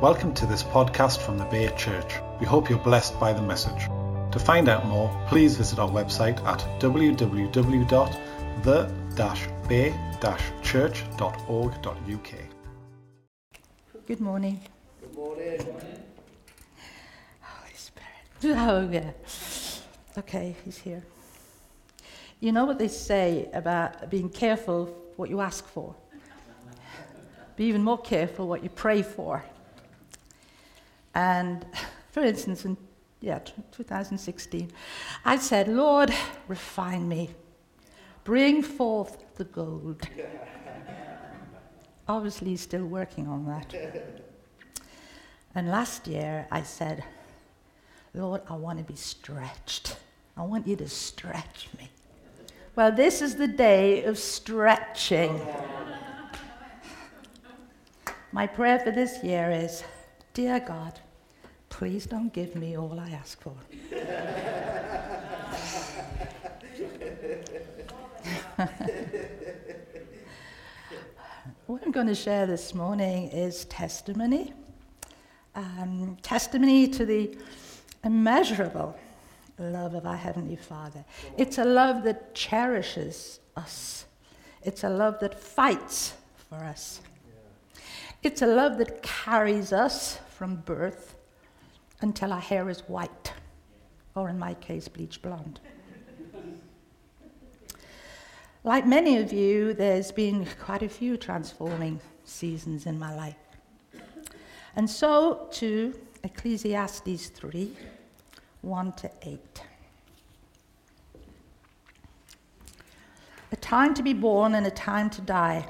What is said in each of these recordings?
Welcome to this podcast from the Bay Church. We hope you're blessed by the message. To find out more, please visit our website at www.the-bay-church.org.uk. Good morning. Good morning. Holy Spirit. Oh, yeah. Okay, he's here. You know what they say about being careful what you ask for? Be even more careful what you pray for. And for instance, in yeah, 2016, I said, Lord, refine me. Bring forth the gold. Obviously, still working on that. And last year, I said, Lord, I want to be stretched. I want you to stretch me. Well, this is the day of stretching. My prayer for this year is Dear God, please don't give me all I ask for. what I'm going to share this morning is testimony. Um, testimony to the immeasurable love of our Heavenly Father. It's a love that cherishes us, it's a love that fights for us. It's a love that carries us from birth until our hair is white, or in my case, bleach blonde. like many of you, there's been quite a few transforming seasons in my life. And so to Ecclesiastes 3 1 to 8. A time to be born and a time to die,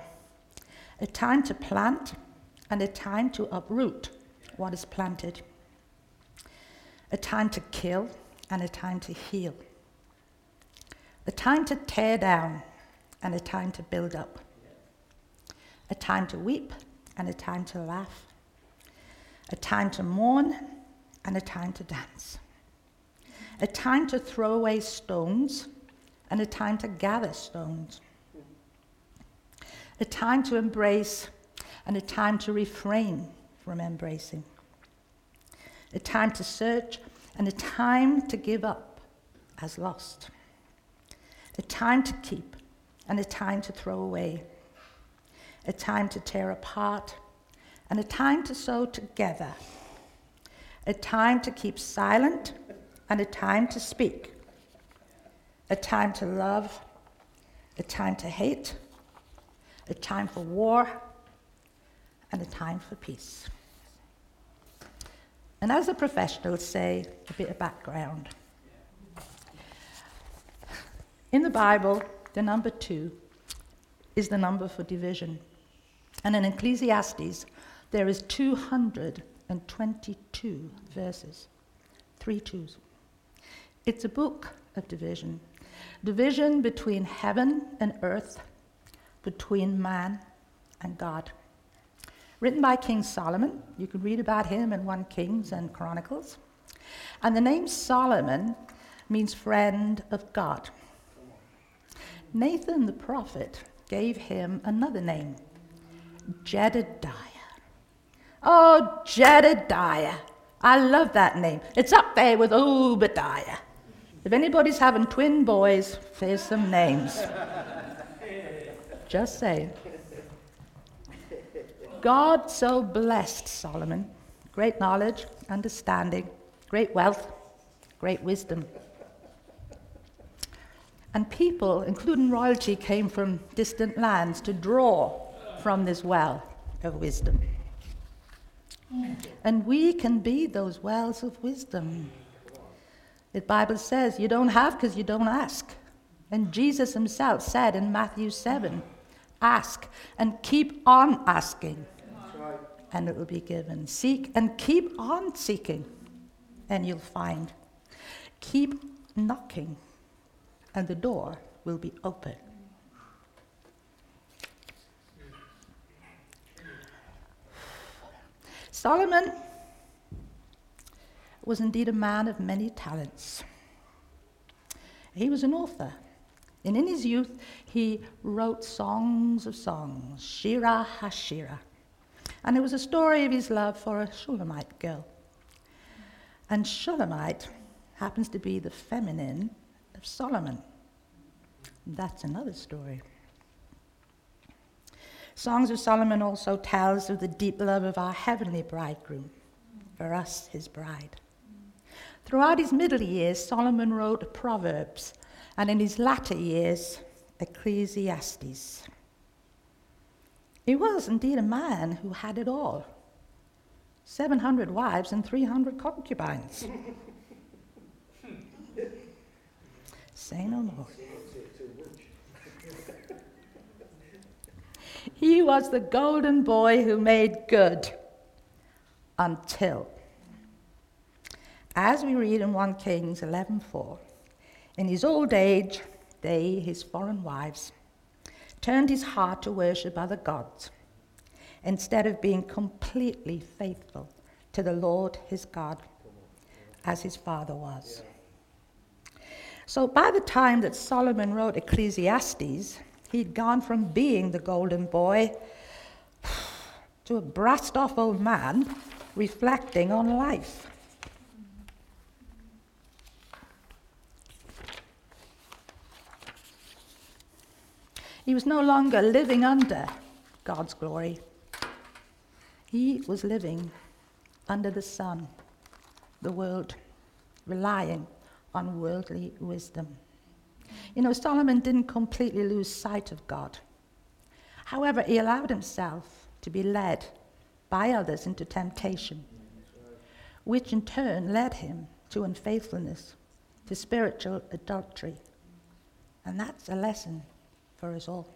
a time to plant and a time to uproot what is planted, a time to kill and a time to heal, a time to tear down and a time to build up, a time to weep and a time to laugh, a time to mourn and a time to dance, a time to throw away stones and a time to gather stones, a time to embrace and a time to refrain from embracing, a time to search and a time to give up as lost, a time to keep and a time to throw away, a time to tear apart and a time to sew together, a time to keep silent and a time to speak, a time to love, a time to hate, a time for war and a time for peace. And as a professional, say a bit of background. In the Bible, the number two is the number for division. And in Ecclesiastes, there is 222 verses, three twos. It's a book of division. Division between heaven and earth, between man and God written by King Solomon. You can read about him in 1 Kings and Chronicles. And the name Solomon means friend of God. Nathan the prophet gave him another name, Jedediah. Oh, Jedediah. I love that name. It's up there with Obadiah. If anybody's having twin boys, here's some names. Just saying. God so blessed Solomon great knowledge, understanding, great wealth, great wisdom. And people, including royalty, came from distant lands to draw from this well of wisdom. And we can be those wells of wisdom. The Bible says you don't have because you don't ask. And Jesus himself said in Matthew 7 Ask and keep on asking, and it will be given. Seek and keep on seeking, and you'll find. Keep knocking, and the door will be open. Solomon was indeed a man of many talents. He was an author. And in his youth, he wrote songs of songs, Shira HaShira. And it was a story of his love for a Shulamite girl. And Shulamite happens to be the feminine of Solomon. That's another story. Songs of Solomon also tells of the deep love of our heavenly bridegroom, for us, his bride. Throughout his middle years, Solomon wrote Proverbs, and in his latter years, Ecclesiastes. He was indeed a man who had it all 700 wives and 300 concubines. Say no more. He was the golden boy who made good until, as we read in 1 Kings 11:4, in his old age, they, his foreign wives, turned his heart to worship other gods instead of being completely faithful to the Lord his God as his father was. So by the time that Solomon wrote Ecclesiastes, he'd gone from being the golden boy to a brassed off old man reflecting on life. He was no longer living under God's glory. He was living under the sun, the world, relying on worldly wisdom. You know, Solomon didn't completely lose sight of God. However, he allowed himself to be led by others into temptation, which in turn led him to unfaithfulness, to spiritual adultery. And that's a lesson for us all.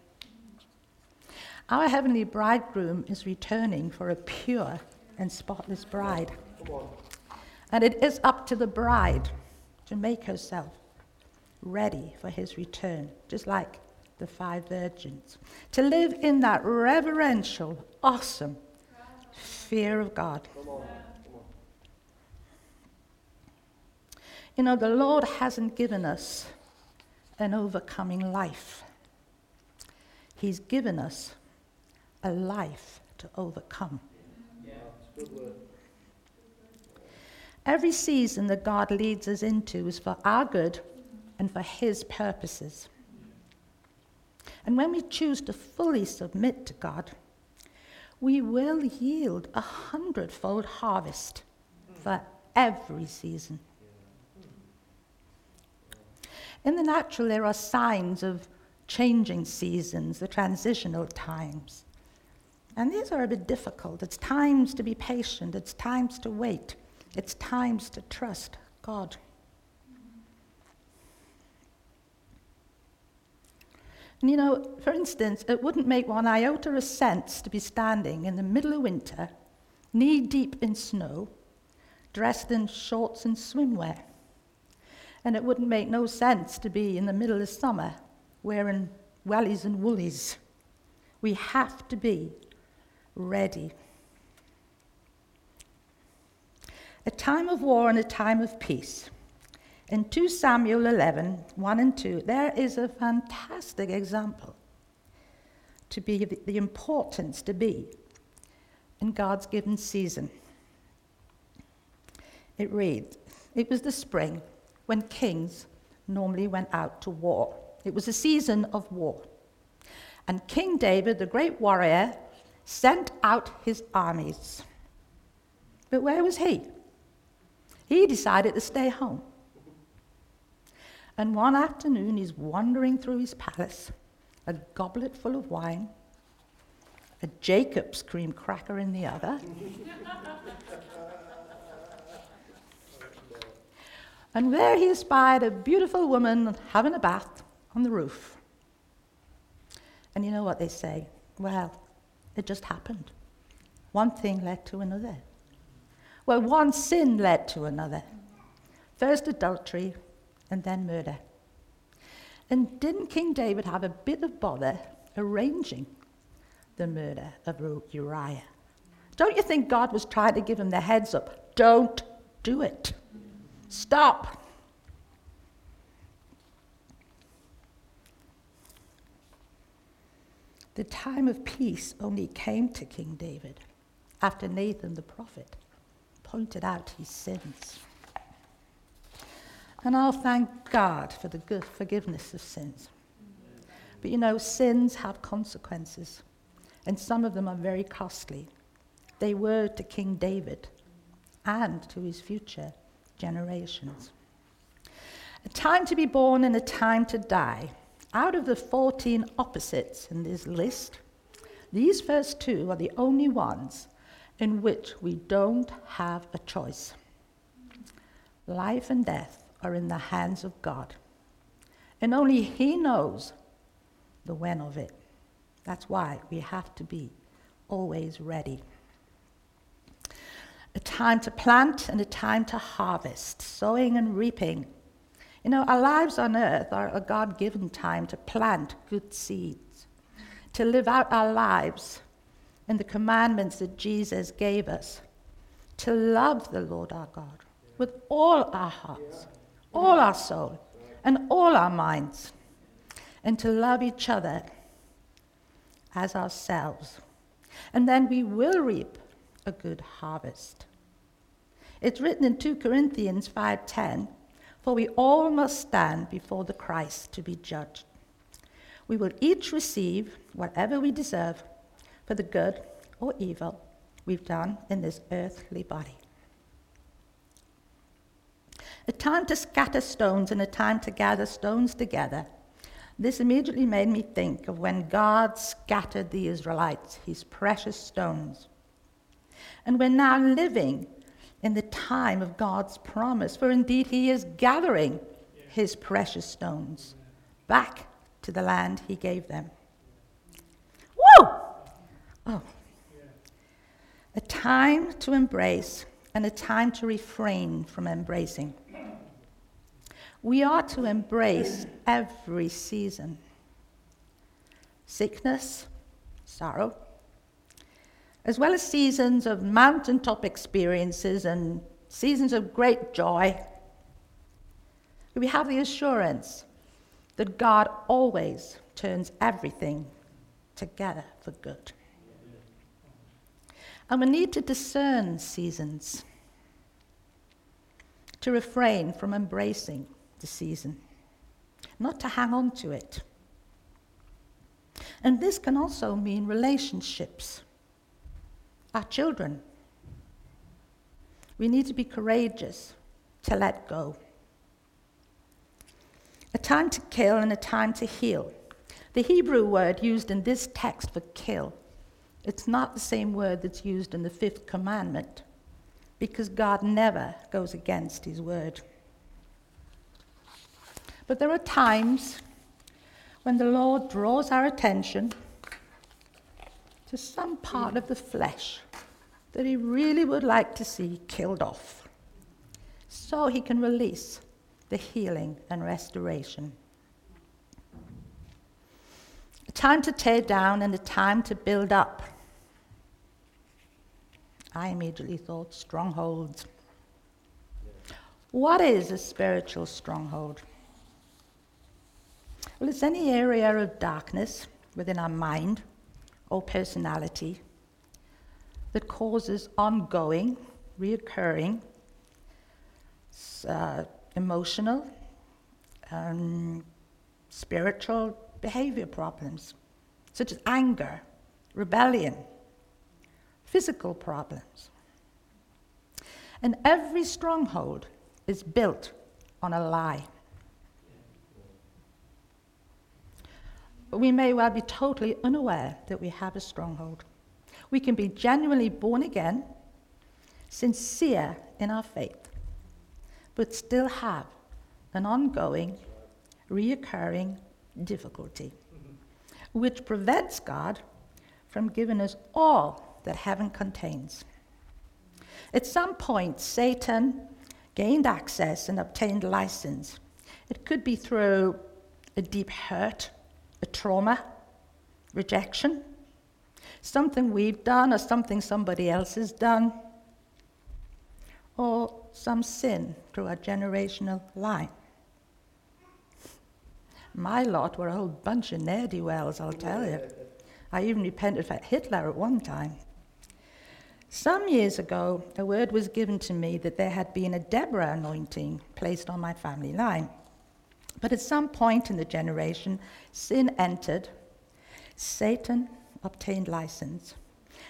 Our heavenly bridegroom is returning for a pure and spotless bride. And it is up to the bride to make herself ready for his return, just like the five virgins. To live in that reverential, awesome fear of God. You know, the Lord hasn't given us an overcoming life. He's given us a life to overcome. Every season that God leads us into is for our good and for His purposes. And when we choose to fully submit to God, we will yield a hundredfold harvest for every season. In the natural, there are signs of changing seasons, the transitional times. And these are a bit difficult. It's times to be patient, it's times to wait, it's times to trust God. And you know, for instance, it wouldn't make one iota of sense to be standing in the middle of winter, knee deep in snow, dressed in shorts and swimwear. And it wouldn't make no sense to be in the middle of summer wearing wellies and woolies. We have to be ready. A time of war and a time of peace. In 2 Samuel 11, 1 and 2, there is a fantastic example to be the importance to be in God's given season. It reads, It was the spring when kings normally went out to war. It was a season of war. And King David, the great warrior, sent out his armies. But where was he? He decided to stay home. And one afternoon, he's wandering through his palace, a goblet full of wine, a Jacob's cream cracker in the other. and there he espied a beautiful woman having a bath on the roof. And you know what they say? Well, it just happened. One thing led to another. Well, one sin led to another. First adultery, and then murder. And didn't King David have a bit of bother arranging the murder of Uriah? Don't you think God was trying to give him the heads up? Don't do it. Stop. The time of peace only came to King David after Nathan the prophet pointed out his sins. And I'll thank God for the good forgiveness of sins. But you know, sins have consequences, and some of them are very costly. They were to King David and to his future generations. A time to be born and a time to die. Out of the 14 opposites in this list, these first two are the only ones in which we don't have a choice. Life and death are in the hands of God, and only He knows the when of it. That's why we have to be always ready. A time to plant and a time to harvest, sowing and reaping. You know, our lives on earth are a God given time to plant good seeds, to live out our lives in the commandments that Jesus gave us, to love the Lord our God with all our hearts, all our soul, and all our minds, and to love each other as ourselves. And then we will reap a good harvest. It's written in 2 Corinthians 5:10, "For we all must stand before the Christ to be judged. We will each receive whatever we deserve for the good or evil we've done in this earthly body." A time to scatter stones and a time to gather stones together. This immediately made me think of when God scattered the Israelites, his precious stones. And we're now living in the time of God's promise, for indeed he is gathering his precious stones back to the land he gave them. Woo! Oh. A time to embrace and a time to refrain from embracing. We are to embrace every season sickness, sorrow, as well as seasons of mountaintop experiences and seasons of great joy. We have the assurance that God always turns everything together for good. And we need to discern seasons to refrain from embracing the season, not to hang on to it. And this can also mean relationships, our children. We need to be courageous to let go. A time to kill and a time to heal. The Hebrew word used in this text for kill, it's not the same word that's used in the fifth commandment because God never goes against his word. But there are times when the Lord draws our attention to some part of the flesh that He really would like to see killed off so He can release the healing and restoration. A time to tear down and a time to build up. I immediately thought strongholds. What is a spiritual stronghold? Well, it's any area of darkness within our mind or personality that causes ongoing, reoccurring, uh, emotional, um, spiritual behavior problems, such as anger, rebellion, physical problems. And every stronghold is built on a lie. we may well be totally unaware that we have a stronghold. We can be genuinely born again, sincere in our faith, but still have an ongoing, reoccurring difficulty, which prevents God from giving us all that heaven contains. At some point, Satan gained access and obtained license. It could be through a deep hurt a trauma, rejection, something we've done or something somebody else has done, or some sin through a generational line. My lot were a whole bunch of ne'er wells, I'll tell you. I even repented for Hitler at one time. Some years ago, a word was given to me that there had been a Deborah anointing placed on my family line. But at some point in the generation, sin entered, Satan obtained license,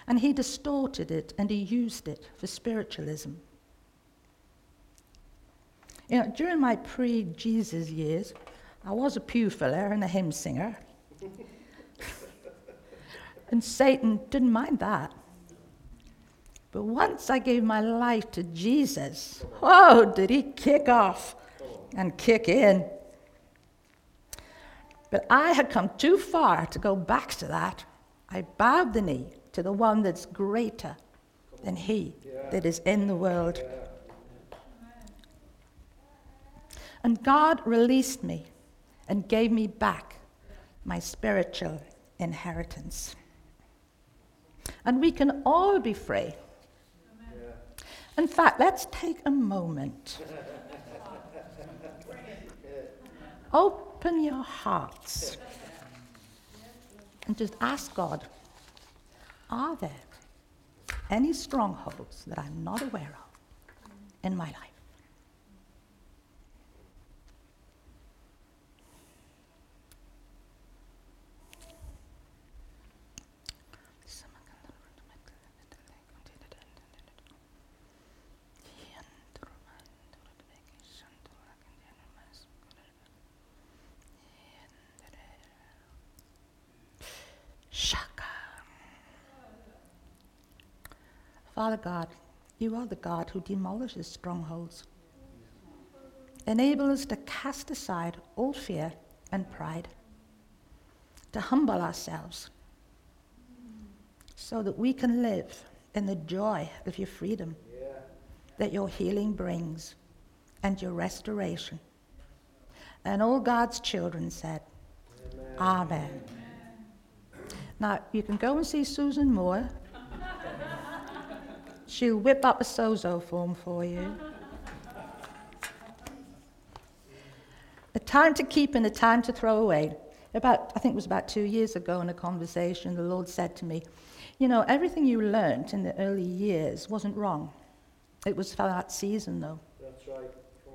and he distorted it and he used it for spiritualism. You know, during my pre Jesus years, I was a pew filler and a hymn singer. and Satan didn't mind that. But once I gave my life to Jesus, oh, did he kick off and kick in. But I had come too far to go back to that. I bowed the knee to the one that's greater than he that is in the world. And God released me and gave me back my spiritual inheritance. And we can all be free. In fact, let's take a moment. Open your hearts and just ask God are there any strongholds that I'm not aware of in my life? Father God, you are the God who demolishes strongholds. Enable us to cast aside all fear and pride, to humble ourselves, so that we can live in the joy of your freedom yeah. that your healing brings and your restoration. And all God's children said. Amen. Amen. Now, you can go and see Susan Moore She'll whip up a sozo form for you. a time to keep and a time to throw away. About, I think it was about two years ago in a conversation, the Lord said to me, You know, everything you learnt in the early years wasn't wrong. It was for that season, though. That's right.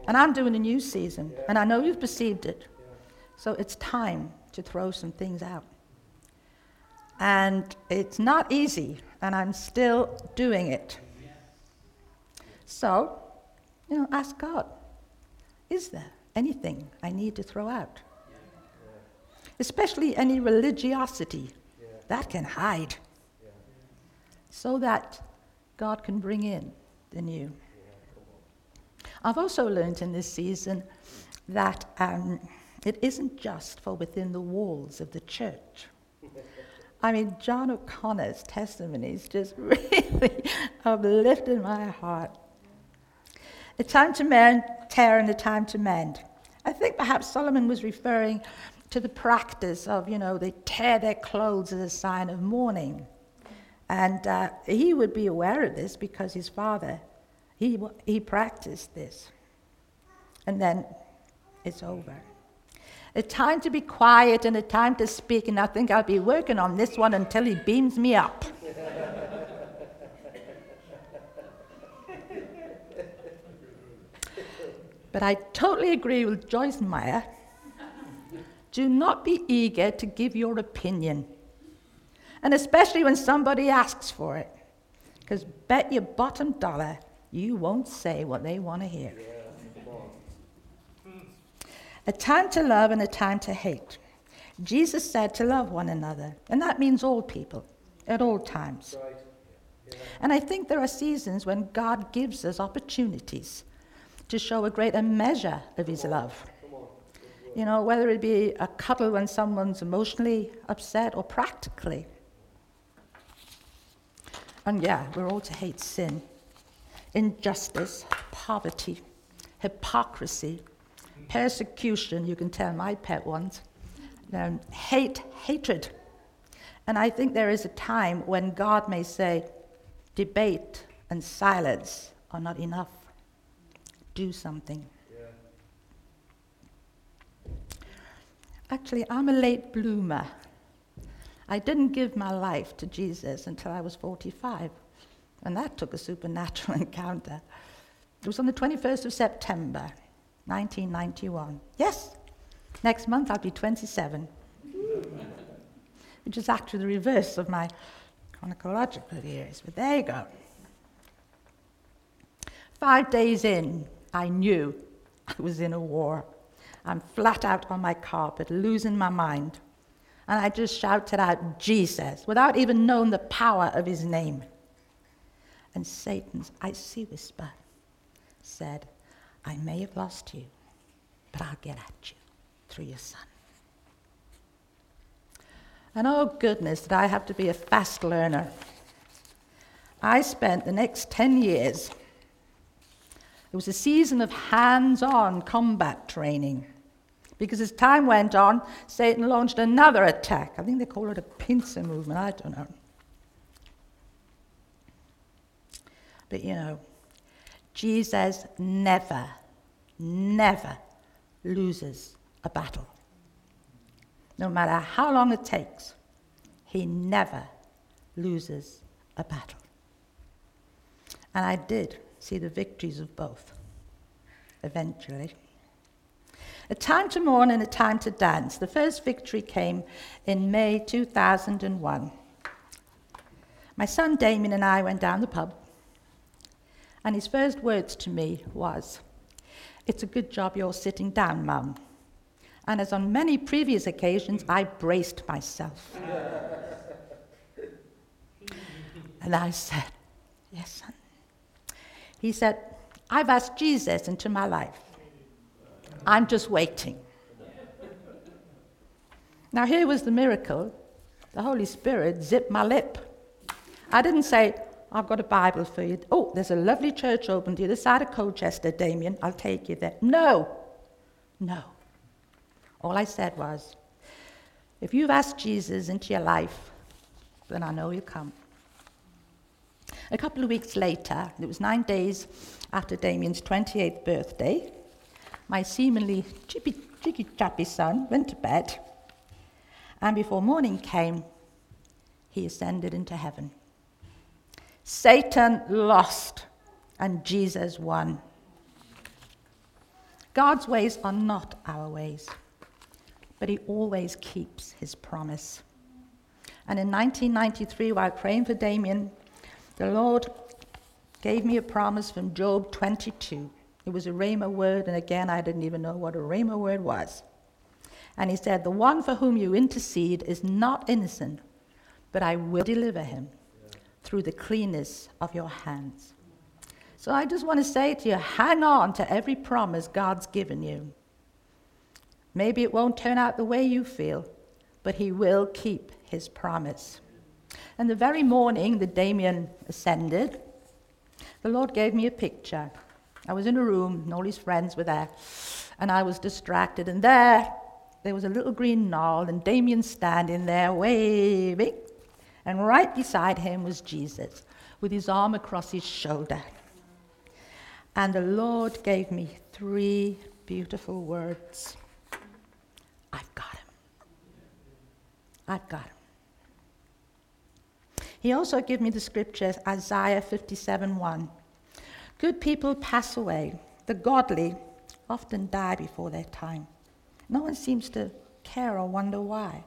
And I'm doing a new season, yeah. and I know you've perceived it. Yeah. So it's time to throw some things out. And it's not easy, and I'm still doing it. So, you know, ask God, is there anything I need to throw out? Especially any religiosity that can hide. So that God can bring in the new. I've also learned in this season that um, it isn't just for within the walls of the church. I mean, John O'Connor's testimonies just really uplifted my heart. A time to mend, tear and a time to mend. I think perhaps Solomon was referring to the practice of, you know, they tear their clothes as a sign of mourning. And uh, he would be aware of this because his father, he, he practiced this. And then it's over. A time to be quiet and a time to speak, and I think I'll be working on this one until he beams me up. But I totally agree with Joyce Meyer. Do not be eager to give your opinion, and especially when somebody asks for it, because bet your bottom dollar you won't say what they want to hear. A time to love and a time to hate. Jesus said to love one another, and that means all people at all times. And I think there are seasons when God gives us opportunities to show a greater measure of his love. You know, whether it be a cuddle when someone's emotionally upset or practically. And yeah, we're all to hate sin, injustice, poverty, hypocrisy, persecution, you can tell my pet ones, um, hate, hatred. And I think there is a time when God may say, debate and silence are not enough do something. Yeah. Actually, I'm a late bloomer. I didn't give my life to Jesus until I was 45. And that took a supernatural encounter. It was on the 21st of September, 1991. Yes, next month I'll be 27, which is actually the reverse of my chronological years, but there you go. Five days in, I knew I was in a war. I'm flat out on my carpet, losing my mind. And I just shouted out, Jesus, without even knowing the power of his name. And Satan's icy whisper said, I may have lost you, but I'll get at you through your son. And oh goodness, did I have to be a fast learner. I spent the next 10 years, it was a season of hands on combat training. Because as time went on, Satan launched another attack. I think they call it a pincer movement, I don't know. But you know, Jesus never, never loses a battle. No matter how long it takes, he never loses a battle. And I did see the victories of both, eventually. A time to mourn and a time to dance. The first victory came in May 2001. My son Damien and I went down the pub and his first words to me was, It's a good job you're sitting down, Mum. And as on many previous occasions, I braced myself. and I said, Yes, son. He said, I've asked Jesus into my life. I'm just waiting. Now, here was the miracle the Holy Spirit zipped my lip. I didn't say, I've got a Bible for you. Oh, there's a lovely church open the other side of Colchester, Damien. I'll take you there. No, no. All I said was, if you've asked Jesus into your life, then I know you'll come. A couple of weeks later, it was nine days after Damien's 28th birthday, my seemingly chippy, chicky chappy son went to bed, and before morning came, he ascended into heaven. Satan lost and Jesus won. God's ways are not our ways, but He always keeps His promise. And in 1993, while praying for Damien, the Lord gave me a promise from Job 22. It was a Rhema word, and again, I didn't even know what a Rhema word was. And He said, The one for whom you intercede is not innocent, but I will deliver him through the cleanness of your hands. So I just want to say to you hang on to every promise God's given you. Maybe it won't turn out the way you feel, but He will keep His promise. And the very morning that Damien ascended, the Lord gave me a picture. I was in a room, and all his friends were there, and I was distracted. And there, there was a little green knoll, and Damien standing there waving and right beside him was Jesus with his arm across his shoulder. And the Lord gave me three beautiful words I've got him. I've got him. He also gave me the scripture, Isaiah 57 1. Good people pass away, the godly often die before their time. No one seems to care or wonder why.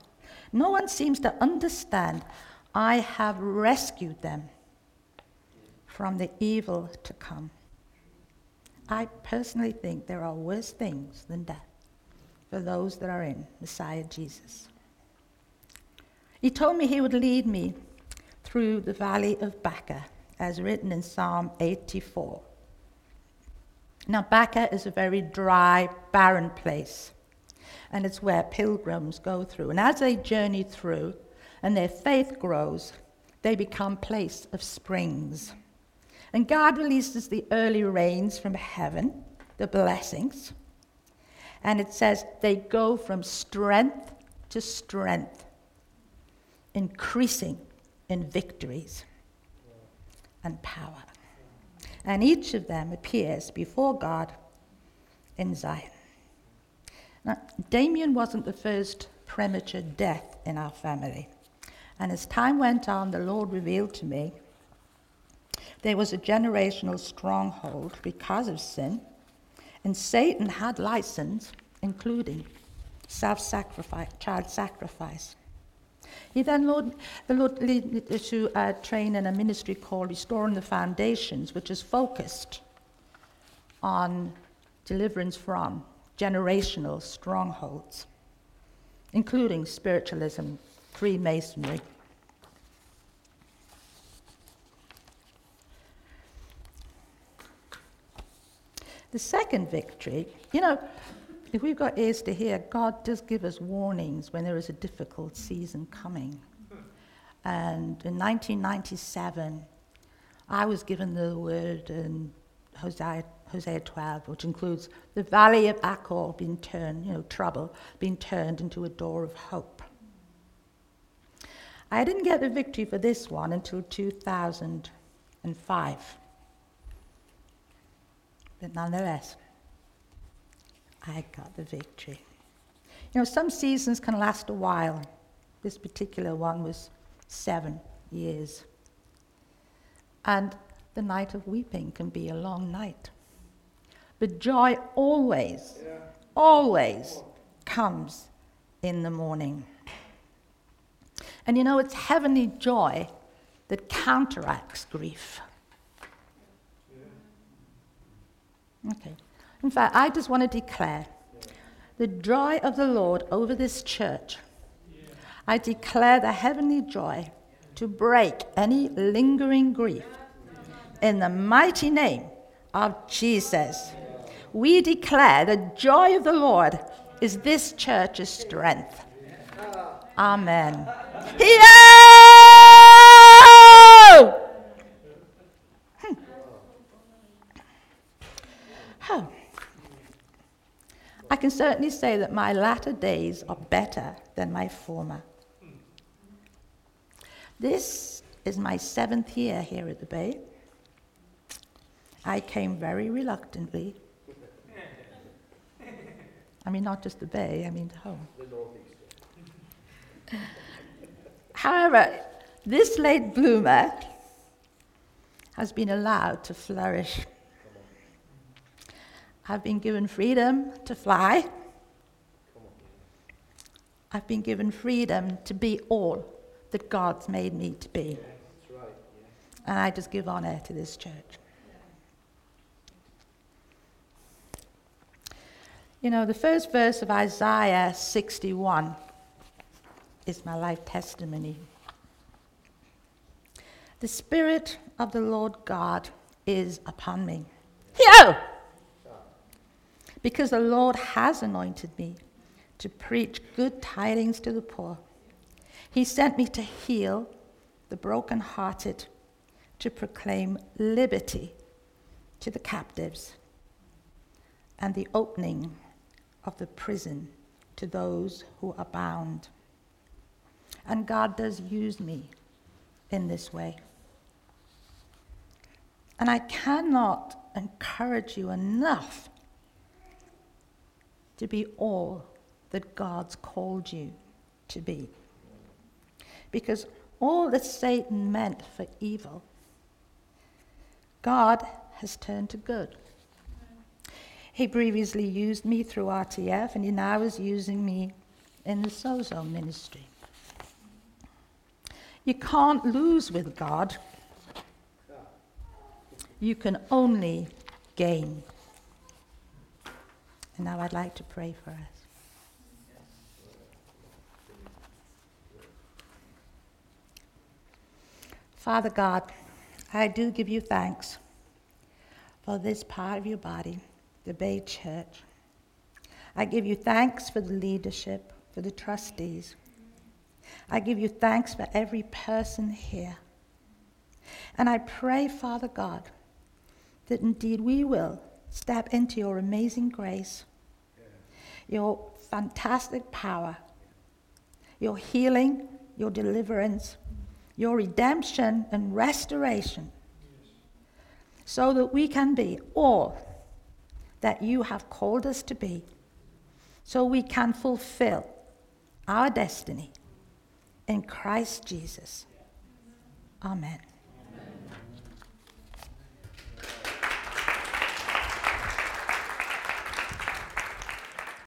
No one seems to understand I have rescued them from the evil to come. I personally think there are worse things than death for those that are in Messiah Jesus. He told me he would lead me through the valley of Baca, as written in Psalm 84. Now, Baca is a very dry, barren place, and it's where pilgrims go through. And as they journey through, and their faith grows, they become place of springs. And God releases the early rains from heaven, the blessings. And it says they go from strength to strength, increasing in victories and power. And each of them appears before God in Zion. Now, Damien wasn't the first premature death in our family. And as time went on, the Lord revealed to me There was a generational stronghold because of sin, and Satan had license, including self sacrifice, child sacrifice. He then Lord, the Lord led me to uh, train in a ministry called Restoring the Foundations, which is focused on deliverance from generational strongholds, including spiritualism, Freemasonry. The second victory, you know, if we've got ears to hear, God does give us warnings when there is a difficult season coming. And in 1997, I was given the word in Hosea, Hosea 12, which includes the valley of Achor being turned, you know, trouble, being turned into a door of hope. I didn't get the victory for this one until 2005. But nonetheless, I got the victory. You know, some seasons can last a while. This particular one was seven years. And the night of weeping can be a long night. But joy always, yeah. always comes in the morning. And you know, it's heavenly joy that counteracts grief. Okay. In fact, I just want to declare the joy of the Lord over this church. I declare the heavenly joy to break any lingering grief in the mighty name of Jesus. We declare the joy of the Lord is this church's strength. Amen. Here! Hmm. Oh. I can certainly say that my latter days are better than my former. This is my seventh year here at the Bay. I came very reluctantly. I mean, not just the Bay, I mean home. However, this late bloomer has been allowed to flourish I've been given freedom to fly. I've been given freedom to be all that God's made me to be. And I just give honor to this church. You know, the first verse of Isaiah 61 is my life testimony. The Spirit of the Lord God is upon me. Yo! Because the Lord has anointed me to preach good tidings to the poor. He sent me to heal the brokenhearted, to proclaim liberty to the captives, and the opening of the prison to those who are bound. And God does use me in this way. And I cannot encourage you enough to be all that God's called you to be. Because all that Satan meant for evil, God has turned to good. He previously used me through RTF, and he now is using me in the Sozo ministry. You can't lose with God. You can only gain. And now I'd like to pray for us. Father God, I do give you thanks for this part of your body, the Bay Church. I give you thanks for the leadership, for the trustees. I give you thanks for every person here. And I pray, Father God, that indeed we will step into your amazing grace, your fantastic power, your healing, your deliverance, your redemption and restoration, so that we can be all that you have called us to be, so we can fulfill our destiny in Christ Jesus. Amen.